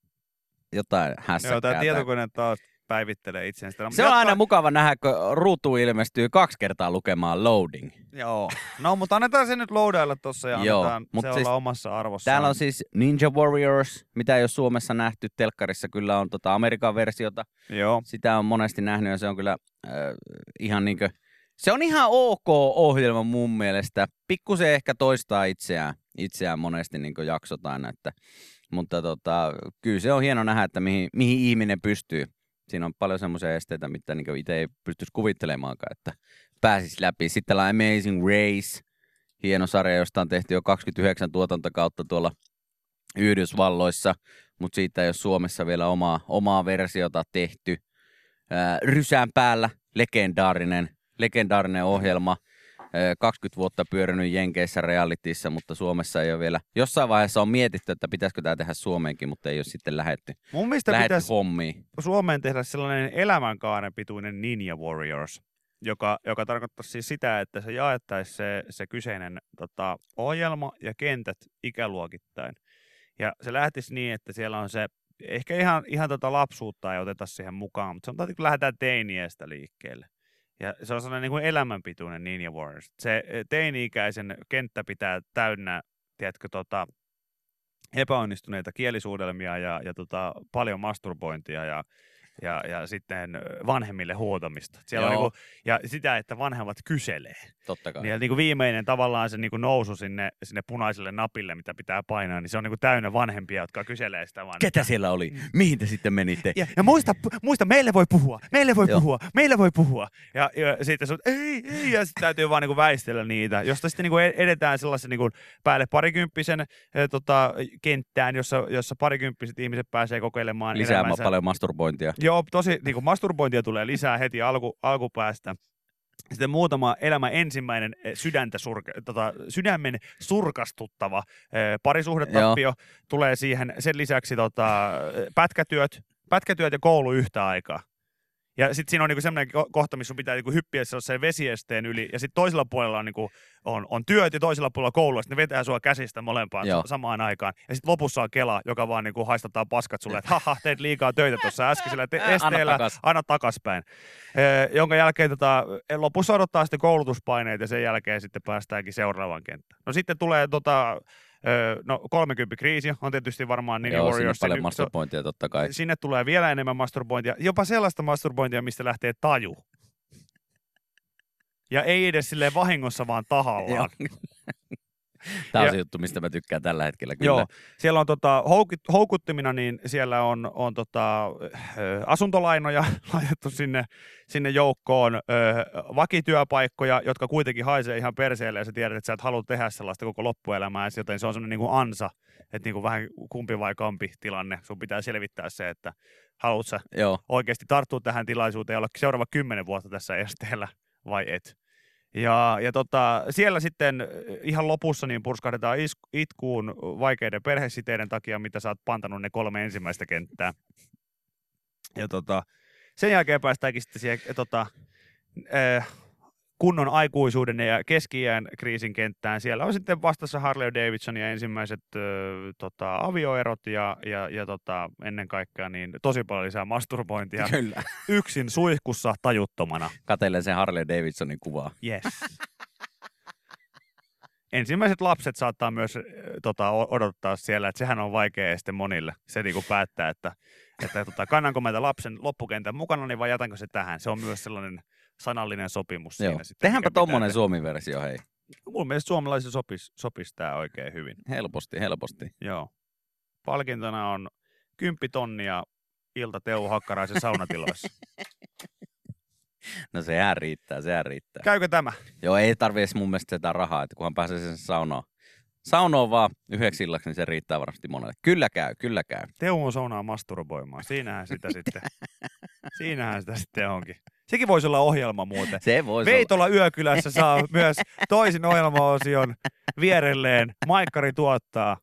Speaker 3: jotain hässäkkää.
Speaker 4: Joo, tämä tietokone taas päivittelee itsensä.
Speaker 3: Se on aina mukava nähdä, kun ruutu ilmestyy kaksi kertaa lukemaan loading.
Speaker 4: Joo. No, mutta annetaan se nyt loadailla tuossa ja
Speaker 3: Joo,
Speaker 4: annetaan
Speaker 3: mut
Speaker 4: se
Speaker 3: siis
Speaker 4: olla omassa arvossaan.
Speaker 3: Täällä on siis Ninja Warriors, mitä ei ole Suomessa nähty. Telkkarissa kyllä on tota Amerikan versiota.
Speaker 4: Joo.
Speaker 3: Sitä on monesti nähnyt ja se on kyllä äh, ihan niinkö... Se on ihan ok ohjelma mun mielestä. Pikkusen ehkä toistaa itseään, itseään monesti niin jaksot aina, että, mutta tota, kyllä se on hieno nähdä, että mihin, mihin ihminen pystyy. Siinä on paljon semmoisia esteitä, mitä niin itse ei pystyisi kuvittelemaankaan, että pääsisi läpi. Sitten on Amazing Race, hieno sarja, josta on tehty jo 29 tuotantokautta tuolla Yhdysvalloissa, mutta siitä ei ole Suomessa vielä omaa, omaa versiota tehty. Ää, Rysään päällä, legendaarinen, legendaarinen ohjelma. Ää, 20 vuotta pyörinyt Jenkeissä realityssä, mutta Suomessa ei ole vielä. Jossain vaiheessa on mietitty, että pitäisikö tämä tehdä Suomeenkin, mutta ei ole sitten lähetty,
Speaker 4: Mun mielestä
Speaker 3: lähetty
Speaker 4: pitäisi
Speaker 3: hommiin.
Speaker 4: Suomeen tehdä sellainen elämänkaaren pituinen Ninja Warriors, joka, joka tarkoittaa siis sitä, että se jaettaisiin se, se kyseinen tota, ohjelma ja kentät ikäluokittain. Ja se lähtisi niin, että siellä on se, ehkä ihan, ihan tota lapsuutta ei oteta siihen mukaan, mutta sanotaan, että kun lähdetään teiniästä liikkeelle. Ja se on sellainen niin kuin elämänpituinen Ninja Warriors. Se eh, teini-ikäisen kenttä pitää täynnä, tiedätkö, tota, epäonnistuneita kielisuudelmia ja, ja tota, paljon masturbointia ja, ja, ja sitten vanhemmille huotamista. Siellä on
Speaker 3: Joo.
Speaker 4: niinku, ja sitä, että vanhemmat kyselee.
Speaker 3: Totta kai.
Speaker 4: Niin, ja niinku viimeinen tavallaan se niinku nousu sinne, sinne punaiselle napille, mitä pitää painaa, niin se on niinku täynnä vanhempia, jotka kyselee sitä vaan.
Speaker 3: Ketä siellä oli? Mihin te sitten menitte?
Speaker 4: Ja, ja muista, muista, meille voi puhua, meille voi
Speaker 3: Joo.
Speaker 4: puhua, meille voi puhua. Ja, ja sitten sun, ei, ei, ja sitten täytyy vaan niinku väistellä niitä, josta sitten niinku ed- edetään sellaisen niinku päälle parikymppisen eh, tota, kenttään, jossa, jossa parikymppiset ihmiset pääsee kokeilemaan
Speaker 3: Lisää
Speaker 4: elämänsä.
Speaker 3: paljon masturbointia.
Speaker 4: Joo, tosi niin kuin masturbointia tulee lisää heti alku, alkupäästä. Sitten muutama elämän ensimmäinen eh, sydäntä surke, tota, sydämen surkastuttava eh, parisuhdetappio tulee siihen. Sen lisäksi tota, eh, pätkätyöt, pätkätyöt ja koulu yhtä aikaa. Ja sitten siinä on niinku semmoinen ko- kohta, missä sun pitää niinku hyppiä sellaisen vesiesteen yli. Ja sitten toisella puolella on, niinku, on, on työt ja toisella puolella koulu. Ja sitten ne vetää sua käsistä molempaan
Speaker 3: Joo.
Speaker 4: sa- samaan aikaan. Ja sitten lopussa on Kela, joka vaan niinku haistataan paskat sulle, että haha, teet liikaa töitä tuossa äskeisellä te-
Speaker 3: Anna
Speaker 4: esteellä.
Speaker 3: takas.
Speaker 4: Aina takaspäin. Eh, jonka jälkeen tota, lopussa odottaa sitten koulutuspaineet ja sen jälkeen sitten päästäänkin seuraavaan kenttään. No sitten tulee tota, Öö, no 30 kriisi on tietysti varmaan Nini
Speaker 3: Joo,
Speaker 4: Warriors.
Speaker 3: paljon masturbointia totta kai.
Speaker 4: Sinne tulee vielä enemmän masturbointia, jopa sellaista masturbointia, mistä lähtee taju. Ja ei edes sille vahingossa, vaan tahallaan.
Speaker 3: Tämä on se juttu, mistä mä tykkään tällä hetkellä kyllä.
Speaker 4: Joo, siellä on tota, houkut, houkuttimina, niin siellä on, on tota, ö, asuntolainoja laitettu sinne, sinne joukkoon, ö, vakityöpaikkoja, jotka kuitenkin haisee ihan perseelle ja sä tiedät, että sä et halua tehdä sellaista koko loppuelämää, joten se on semmoinen niin ansa, että niin kuin vähän kumpi vai kampi tilanne. Sun pitää selvittää se, että haluat sä
Speaker 3: Joo.
Speaker 4: oikeasti tarttua tähän tilaisuuteen ja olla seuraava kymmenen vuotta tässä esteellä vai et. Ja, ja tota, siellä sitten äh, ihan lopussa niin purskahdetaan itkuun vaikeiden perhesiteiden takia, mitä sä oot pantanut ne kolme ensimmäistä kenttää. Ja tota, sen jälkeen päästäänkin sitten siihen äh, tota, äh, kunnon aikuisuuden ja keski kriisin kenttään. Siellä on sitten vastassa Harley Davidson ja ensimmäiset ö, tota, avioerot ja, ja, ja tota, ennen kaikkea niin tosi paljon lisää masturbointia.
Speaker 3: Kyllä.
Speaker 4: Yksin suihkussa tajuttomana.
Speaker 3: Katellen sen Harley Davidsonin kuvaa.
Speaker 4: Yes. Ensimmäiset lapset saattaa myös tota, odottaa siellä, että sehän on vaikea este monille. Se niinku päättää, että, että tota, kannanko mä tämän lapsen loppukentän mukana niin vai jätänkö se tähän. Se on myös sellainen sanallinen sopimus
Speaker 3: Joo.
Speaker 4: siinä sitten.
Speaker 3: Tehdäänpä tommonen. Suomi-versio, hei.
Speaker 4: Mun mielestä suomalaisille sopisi sopis tämä oikein hyvin.
Speaker 3: Helposti, helposti.
Speaker 4: Joo. Palkintona on 10 tonnia ilta Teuvo Hakkaraisen saunatiloissa.
Speaker 3: No sehän riittää, sehän riittää.
Speaker 4: Käykö tämä?
Speaker 3: Joo, ei tarvi edes mun mielestä sitä rahaa, että kunhan pääsee sen saunoon. Saunoon vaan yhdeksi illaksi, niin se riittää varmasti monelle. Kyllä käy, kyllä käy.
Speaker 4: Teuvo saunaa masturboimaan. Siinähän sitä sitten. Siinähän sitä sitten onkin. Sekin voisi olla ohjelma muuten.
Speaker 3: Se voisi olla.
Speaker 4: Veitola Yökylässä saa myös toisin ohjelmaosion vierelleen. Maikkari tuottaa.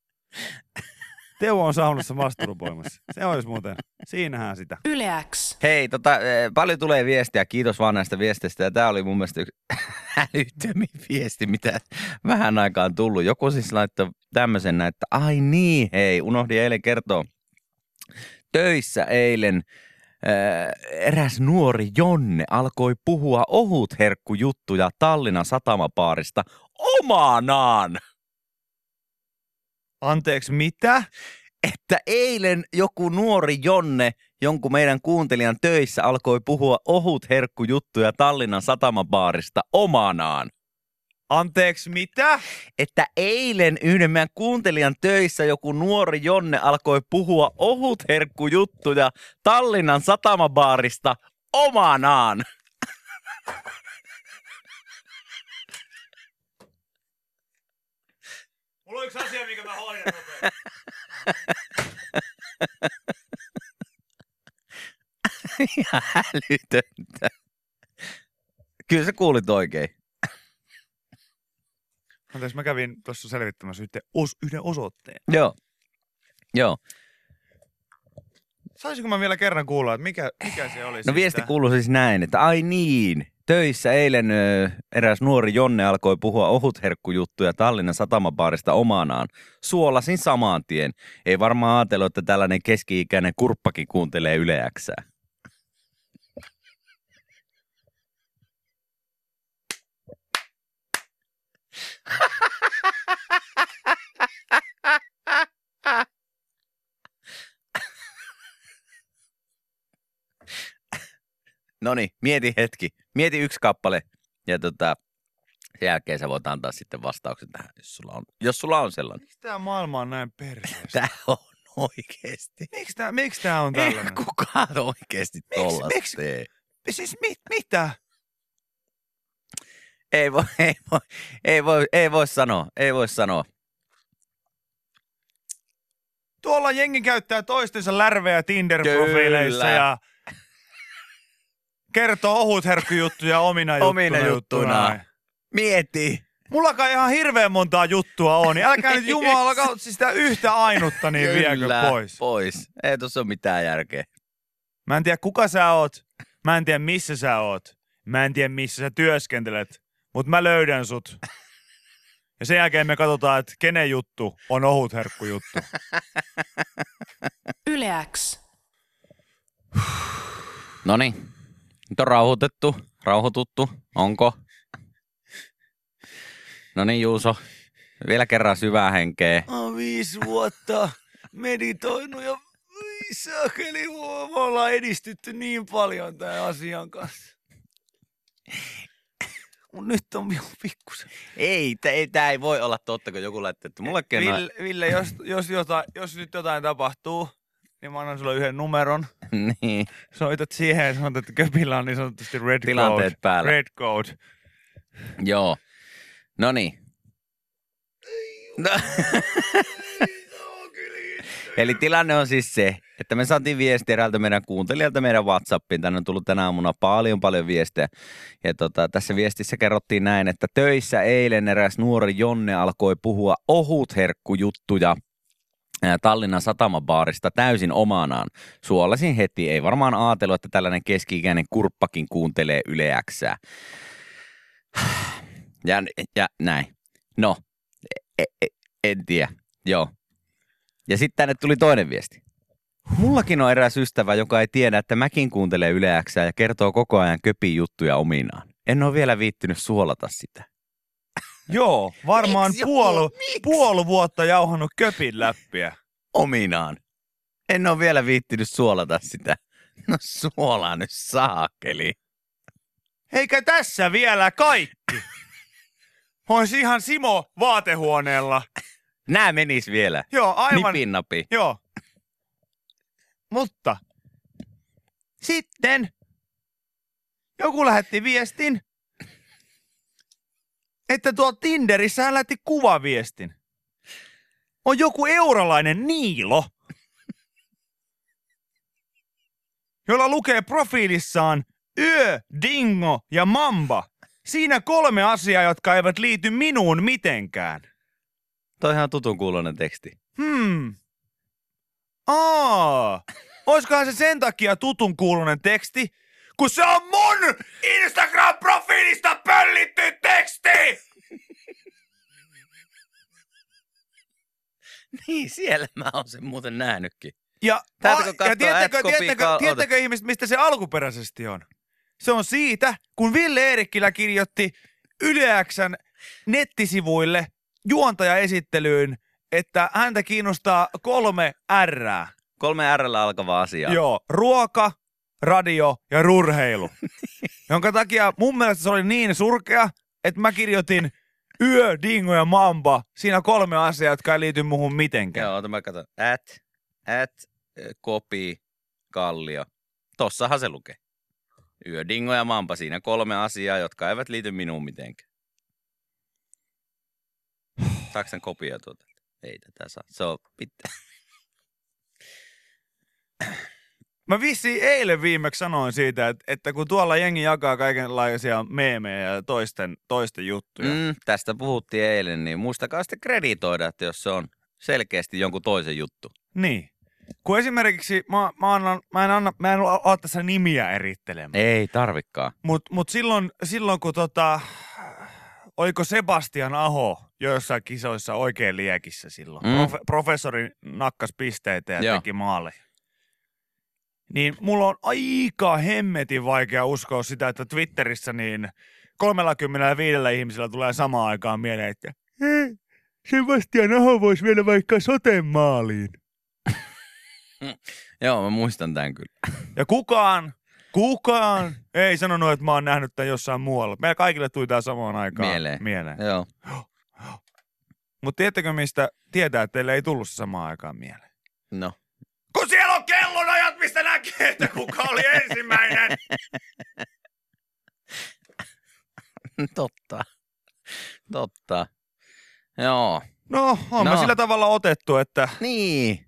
Speaker 4: Teuvo on saunassa masturboimassa. Se olisi muuten. Siinähän sitä.
Speaker 2: Yle X.
Speaker 3: Hei, tota, eh, paljon tulee viestiä. Kiitos vaan näistä viesteistä. Tämä oli mun mielestä yksi älyttömin viesti, mitä vähän aikaan tullut. Joku siis laittoi tämmöisen, että ai niin, hei, unohdin eilen kertoa. Töissä eilen eräs nuori Jonne alkoi puhua ohutherkkujuttuja Tallinnan satamapaarista omanaan.
Speaker 4: Anteeksi, mitä?
Speaker 3: että eilen joku nuori Jonne, jonkun meidän kuuntelijan töissä, alkoi puhua ohutherkkujuttuja Tallinnan satamabaarista omanaan.
Speaker 4: Anteeksi, mitä?
Speaker 3: Että eilen yhden meidän kuuntelijan töissä joku nuori Jonne alkoi puhua ohutherkkujuttuja Tallinnan satamabaarista omanaan.
Speaker 4: Mulla on yksi asia, mikä mä hoidan.
Speaker 3: Ihan älytöntä. Kyllä sä kuulit oikein.
Speaker 4: Anteeksi, mä kävin tuossa selvittämässä yhden, os, yhden osoitteen.
Speaker 3: Joo. Joo.
Speaker 4: Saisinko mä vielä kerran kuulla, että mikä, mikä se oli?
Speaker 3: No
Speaker 4: siis
Speaker 3: viesti kuuluu siis näin, että ai niin, töissä eilen ö, eräs nuori Jonne alkoi puhua ohutherkkujuttuja Tallinnan satamabaarista omanaan. Suolasin saman tien. Ei varmaan ajatellut, että tällainen keski-ikäinen kurppakin kuuntelee Yle No niin, mieti hetki. Mieti yksi kappale ja tota, sen jälkeen sä voit antaa sitten vastauksen tähän, jos sulla on, jos sulla on sellainen.
Speaker 4: Miksi tää maailma on näin perseestä?
Speaker 3: Tää on oikeesti.
Speaker 4: Miksi tää, miksi on tällainen?
Speaker 3: Ei kukaan oikeesti tollasta
Speaker 4: miksi?
Speaker 3: tee.
Speaker 4: Siis mit, mitä?
Speaker 3: Ei voi, ei voi, ei voi, ei voi sanoa, ei voi sanoa.
Speaker 4: Tuolla jengi käyttää toistensa lärvejä Tinder-profiileissa
Speaker 3: Kyllä.
Speaker 4: ja kertoo ohutherkkujuttuja omina juttuna.
Speaker 3: Omina juttuna. Mieti.
Speaker 4: Mullakaan ihan hirveän montaa juttua on, niin älkää nyt Jumala kautta siis sitä yhtä ainutta niin viekö
Speaker 3: Kyllä,
Speaker 4: pois.
Speaker 3: pois. Ei tuossa ole mitään järkeä.
Speaker 4: Mä en tiedä kuka sä oot, mä en tiedä missä sä oot, mä en tiedä missä sä työskentelet, mutta mä löydän sut. Ja sen jälkeen me katsotaan, että kenen juttu on ohut herkkujuttu.
Speaker 2: Yle X.
Speaker 3: No niin, nyt on rauhoitettu, rauhoituttu. Onko? No niin, Juuso. Vielä kerran syvää henkeä.
Speaker 4: Mä oon viisi vuotta meditoinut ja sakeli, me ollaan edistytty niin paljon tämän asian kanssa. Nyt on vielä pikkusen.
Speaker 3: Ei, ei, tää ei voi olla totta, kun joku laittaa, että mullekin on
Speaker 4: Ville, Ville jos, jos, jotain, jos nyt jotain tapahtuu, niin mä annan sulle yhden numeron.
Speaker 3: Niin.
Speaker 4: Soitat siihen ja sanot, että köpillä on niin sanotusti red
Speaker 3: Tilanteet
Speaker 4: code.
Speaker 3: päällä.
Speaker 4: Red code.
Speaker 3: Joo. No niin. No. Eli tilanne on siis se, että me saatiin viesti eräältä meidän kuuntelijalta meidän Whatsappiin. Tänne on tullut tänä aamuna paljon paljon viestejä. Ja tota, tässä viestissä kerrottiin näin, että töissä eilen eräs nuori Jonne alkoi puhua ohutherkkujuttuja Tallinnan satamabaarista täysin omanaan. Suolasin heti, ei varmaan ajatellut, että tällainen keski-ikäinen kurppakin kuuntelee Yle Xää. Ja, ja näin. No, e, e, en tiedä. Joo. Ja sitten tänne tuli toinen viesti. Mullakin on eräs ystävä, joka ei tiedä, että mäkin kuuntelen Yle Xää ja kertoo koko ajan köpin juttuja ominaan. En ole vielä viittynyt suolata sitä.
Speaker 4: Joo, varmaan
Speaker 3: joku-
Speaker 4: puolu, puolu vuotta jauhannut köpin läppiä.
Speaker 3: Ominaan. En ole vielä viittynyt suolata sitä. No suolaa nyt saakeli.
Speaker 4: Eikä tässä vielä kaikki. Olisi ihan Simo vaatehuoneella.
Speaker 3: Nää menis vielä.
Speaker 4: Joo, aivan.
Speaker 3: Nipin napi.
Speaker 4: Joo. Mutta sitten joku lähetti viestin, että tuolla Tinderissä hän lähetti kuvaviestin. On joku eurolainen Niilo, jolla lukee profiilissaan Yö, Dingo ja Mamba. Siinä kolme asiaa, jotka eivät liity minuun mitenkään.
Speaker 3: Toihan on tutun kuulonen teksti.
Speaker 4: Hmm. Aa. Oiskohan se sen takia tutun kuulunen teksti, kun se on mun Instagram-profiilista pöllitty teksti!
Speaker 3: Niin, siellä mä oon sen muuten nähnytkin.
Speaker 4: Ja, a- ja tiedättekö,
Speaker 3: kautta?
Speaker 4: tiedättekö ihmiset, mistä se alkuperäisesti on? Se on siitä, kun Ville Eerikkilä kirjoitti Yle Xn nettisivuille juontajaesittelyyn, että häntä kiinnostaa kolme R.
Speaker 3: Kolme R alkava asia.
Speaker 4: Joo, ruoka, radio ja rurheilu. jonka takia mun mielestä se oli niin surkea, että mä kirjoitin yö, dingo ja mamba. Siinä kolme asiaa, jotka ei liity muuhun mitenkään.
Speaker 3: Joo, mä katson. At, at, kopi, kallio. Tossahan se lukee. Yö, dingo ja mampa. Siinä kolme asiaa, jotka eivät liity minuun mitenkään. Saatko sen kopioa tuota? Ei tätä saa. Se on pitää.
Speaker 4: Mä vissiin eilen viimeksi sanoin siitä, että, että kun tuolla jengi jakaa kaikenlaisia meemejä ja toisten, toisten juttuja. Mm.
Speaker 3: Tästä puhuttiin eilen, niin muistakaa sitten kreditoida, että jos se on selkeästi jonkun toisen juttu.
Speaker 4: Niin. Kun esimerkiksi mä, mä, annan, mä en, anna, mä en ole tässä nimiä erittelemään.
Speaker 3: Ei tarvikaan.
Speaker 4: Mutta mut silloin, silloin, kun tota, oliko Sebastian Aho joissain kisoissa oikein liekissä silloin.
Speaker 3: Mm.
Speaker 4: Profe, professori nakkas pisteitä ja
Speaker 3: Joo.
Speaker 4: teki maaleja. Niin mulla on aika hemmetin vaikea uskoa sitä, että Twitterissä niin 35 ihmisellä tulee samaan aikaan mieleen, että "Hei, Sebastian Aho voisi vielä vaikka soten maaliin.
Speaker 3: Joo, mä muistan tämän kyllä.
Speaker 4: Ja kukaan, kukaan ei sanonut, että mä oon nähnyt tämän jossain muualla. Meillä kaikille tuli tää samaan aikaan
Speaker 3: Mieleen.
Speaker 4: mieleen.
Speaker 3: Joo.
Speaker 4: Mutta tiedättekö mistä tietää, että teille ei tullut se samaan aikaan mieleen?
Speaker 3: No.
Speaker 4: Kun siellä on kellonajat, mistä näkee, että kuka oli ensimmäinen.
Speaker 3: Totta. Totta. Joo.
Speaker 4: No, on
Speaker 3: no.
Speaker 4: sillä tavalla otettu, että,
Speaker 3: Niin.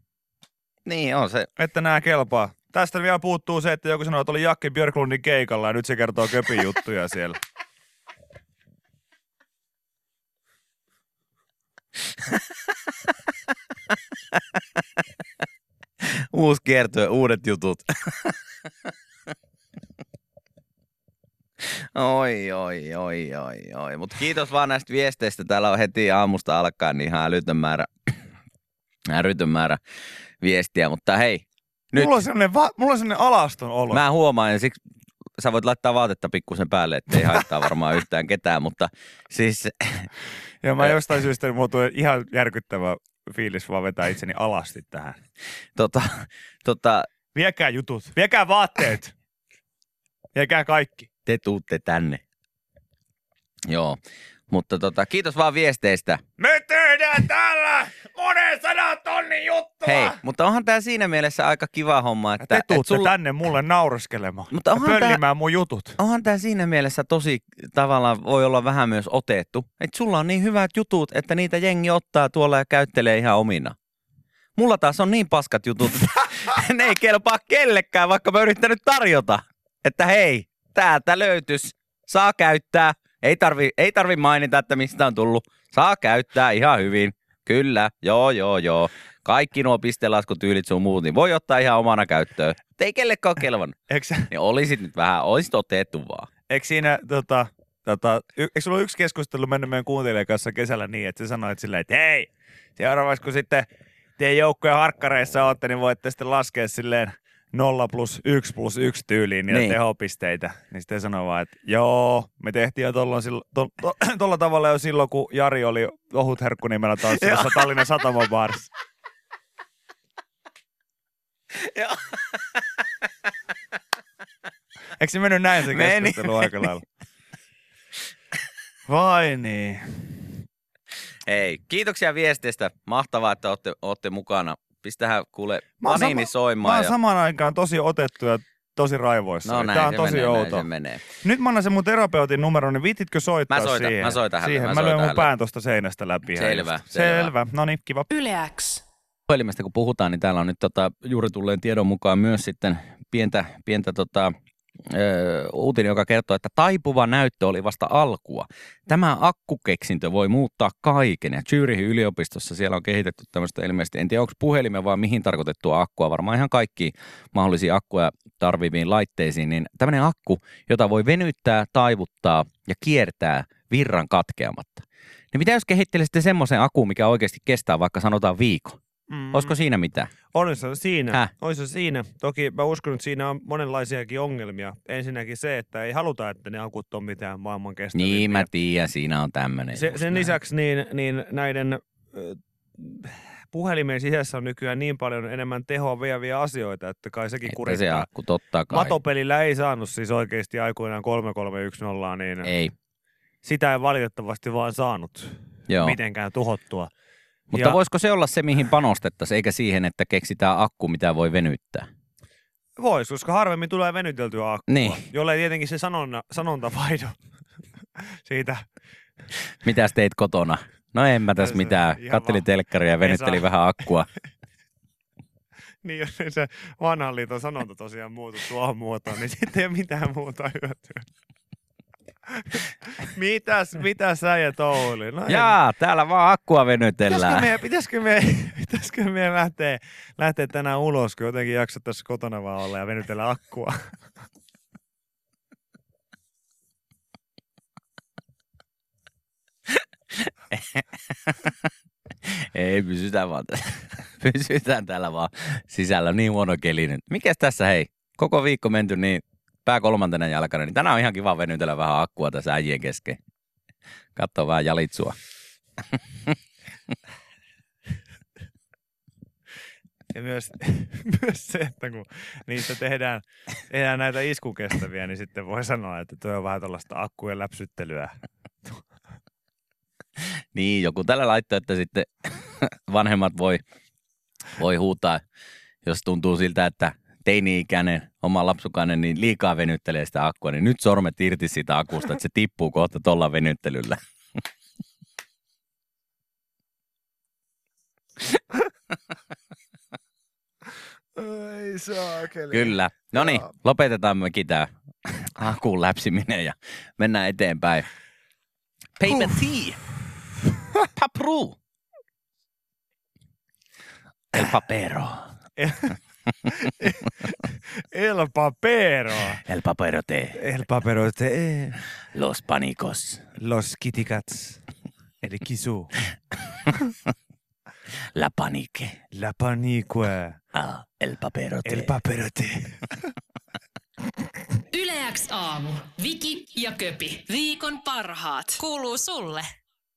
Speaker 3: Niin on se.
Speaker 4: että nämä kelpaa. Tästä vielä puuttuu se, että joku sanoo, että oli Jakke Björklundin keikalla ja nyt se kertoo köpin juttuja siellä.
Speaker 3: Uusi kiertue, uudet jutut. Oi, oi, oi, oi, oi. Mutta kiitos vaan näistä viesteistä. Täällä on heti aamusta alkaen niin ihan älytön määrä, älytön määrä viestiä. Mutta hei, nyt
Speaker 4: Mulla on sellainen, va- mulla on sellainen alaston olo.
Speaker 3: mä huomaan ja siksi sä voit laittaa vaatetta pikkusen päälle, ettei haittaa varmaan yhtään ketään, mutta siis
Speaker 4: Ja mä jostain syystä mulla tulee ihan järkyttävä fiilis vaan vetää itseni alasti tähän.
Speaker 3: tota, tota,
Speaker 4: Viekää jutut, viekää vaatteet, viekää kaikki.
Speaker 3: te tuutte tänne. Joo, mutta tota, kiitos vaan viesteistä.
Speaker 4: Me tehdään täällä monen sadan tonnin juttua.
Speaker 3: Hei, mutta onhan tämä siinä mielessä aika kiva homma, että
Speaker 4: Te
Speaker 3: et
Speaker 4: tuutte
Speaker 3: sulla,
Speaker 4: tänne mulle nauraskelemaan
Speaker 3: Mutta
Speaker 4: ja
Speaker 3: onhan tää-
Speaker 4: pöllimään mun jutut.
Speaker 3: onhan tämä siinä mielessä tosi tavallaan voi olla vähän myös otettu. Että sulla on niin hyvät jutut, että niitä jengi ottaa tuolla ja käyttelee ihan omina. Mulla taas on niin paskat jutut, että ne ei kelpaa kellekään, vaikka mä yrittänyt tarjota. Että hei, täältä löytys, saa käyttää. Ei tarvi, ei tarvi mainita, että mistä on tullut. Saa käyttää ihan hyvin. Kyllä, joo, joo, joo. Kaikki nuo pistelaskutyylit sun muut, niin voi ottaa ihan omana käyttöön. Ei kellekään ole kelvannut.
Speaker 4: Eikö,
Speaker 3: Niin olisit nyt vähän, olisit otettu vaan.
Speaker 4: eikö siinä, tota, tota, y- eikö sulla yksi keskustelu mennyt meidän kuuntelijan kanssa kesällä niin, että sä sanoit silleen, että hei, seuraavaksi kun sitten teidän joukkojen harkkareissa olette, niin voitte sitten laskea silleen 0 plus 1 plus 1 tyyliin niitä
Speaker 3: Niin.
Speaker 4: tehopisteitä. Niin sitten sanoi vaan, että joo, me tehtiin jo tuolla, to, to, tavalla jo silloin, kun Jari oli ohut herkku nimellä tanssimassa Tallinnan satamabaarissa.
Speaker 3: Joo.
Speaker 4: Eikö se mennyt näin se keskustelu aika lailla? Vai niin.
Speaker 3: Hei, kiitoksia viesteistä. Mahtavaa, että olette, olette mukana. Pistähän kuule Panini
Speaker 4: sama- Mä
Speaker 3: soimaan.
Speaker 4: oon
Speaker 3: ja...
Speaker 4: samaan aikaan tosi otettu ja tosi raivoissa.
Speaker 3: No näin
Speaker 4: Tää on tosi
Speaker 3: menee, näin
Speaker 4: outo.
Speaker 3: se menee.
Speaker 4: Nyt mä annan sen mun terapeutin numeron, niin viititkö soittaa
Speaker 3: Mä soitan,
Speaker 4: siihen?
Speaker 3: mä soitan hänelle,
Speaker 4: siihen.
Speaker 3: mä
Speaker 4: Mä, lyön mun pään tosta seinästä läpi.
Speaker 3: Selvä,
Speaker 4: just.
Speaker 3: selvä.
Speaker 4: Selvä. No niin, kiva.
Speaker 2: Yle X.
Speaker 3: Puhelimesta kun puhutaan, niin täällä on nyt tota, juuri tulleen tiedon mukaan myös sitten pientä, pientä tota, uutinen, joka kertoo, että taipuva näyttö oli vasta alkua. Tämä akkukeksintö voi muuttaa kaiken ja Zürihin yliopistossa siellä on kehitetty tämmöistä ilmeisesti, en tiedä onko puhelimeen vai mihin tarkoitettua akkua, varmaan ihan kaikki mahdollisia akkuja tarviviin laitteisiin, niin tämmöinen akku, jota voi venyttää, taivuttaa ja kiertää virran katkeamatta. Niin mitä jos kehittelisitte semmoisen akun, mikä oikeasti kestää vaikka sanotaan viikon?
Speaker 6: Mm.
Speaker 3: Olisiko siinä mitään?
Speaker 6: Olisi se siinä.
Speaker 3: Häh?
Speaker 6: Olisi se siinä. Toki mä uskon, että siinä on monenlaisiakin ongelmia. Ensinnäkin se, että ei haluta, että ne akut on mitään maailman kestävimpiä.
Speaker 3: Niin mä tiedän, siinä on tämmöinen.
Speaker 6: Se, sen
Speaker 3: näin.
Speaker 6: lisäksi niin, niin näiden ö, puhelimen sisässä on nykyään niin paljon enemmän tehoa vieviä asioita, että kai sekin
Speaker 3: Että se
Speaker 6: kurittaa.
Speaker 3: akku, totta kai.
Speaker 6: Matopelillä ei saanut siis oikeasti aikoinaan 3310, niin
Speaker 3: Ei,
Speaker 6: sitä ei valitettavasti vaan saanut
Speaker 3: joo.
Speaker 6: mitenkään tuhottua.
Speaker 3: Mutta
Speaker 6: Ja-
Speaker 3: voisiko se olla se, mihin panostettaisiin, eikä siihen, että keksitään akku, mitä voi venyttää?
Speaker 6: Vois, koska harvemmin tulee venyteltyä akkua.
Speaker 3: Niin.
Speaker 6: Jollei tietenkin se sanonna, sanonta vaihdu siitä.
Speaker 3: Mitäs teit kotona? No en mä tässä mitään. Kattelin telkkaria ja venyttelin vähän akkua.
Speaker 6: Niin jos se vanhan liiton sanonta tosiaan muutu tuohon muotoon, niin sitten ei ole mitään muuta hyötyä. Mitäs, mitä sä ja Touli? No en-
Speaker 3: Jaa, täällä vaan akkua
Speaker 6: Pitäisikö
Speaker 3: venytellään.
Speaker 6: me, pitäisikö me, pitäisikö me lähteä, lähteä tänään ulos, kun jotenkin jaksat tässä kotona vaan olla ja venytellä akkua?
Speaker 3: Ei, pysytään vaan tässä. Pysytään täällä vaan sisällä. Niin huono keli nyt. Mikäs tässä hei? Koko viikko menty niin pää kolmantena jalkana, niin tänään on ihan kiva venytellä vähän akkua tässä äijien kesken. Katso vähän jalitsua.
Speaker 6: Ja myös, myös se, että kun niistä tehdään, tehdään näitä iskukestäviä, niin sitten voi sanoa, että tuo on vähän tällaista akkujen läpsyttelyä.
Speaker 3: Niin, joku tällä laittaa, että sitten vanhemmat voi, voi huutaa, jos tuntuu siltä, että teini-ikäinen, oma lapsukainen, niin liikaa venyttelee sitä akkua, niin nyt sormet irti siitä akusta, että se tippuu kohta tuolla venyttelyllä.
Speaker 6: Ei saakeli.
Speaker 3: Kyllä. No niin, lopetetaan mekin tämä akun läpsiminen ja mennään eteenpäin. Paper tea. Papru. El papero.
Speaker 6: El papero.
Speaker 3: El papero te.
Speaker 6: El papero te.
Speaker 3: Los panicos.
Speaker 6: Los kitty cats. Eli kisu.
Speaker 3: La panique.
Speaker 6: La panique.
Speaker 3: Ah, el papero te.
Speaker 6: El papero te.
Speaker 1: Yleäks aamu. Viki ja Köpi.
Speaker 2: Viikon parhaat. Kuuluu sulle.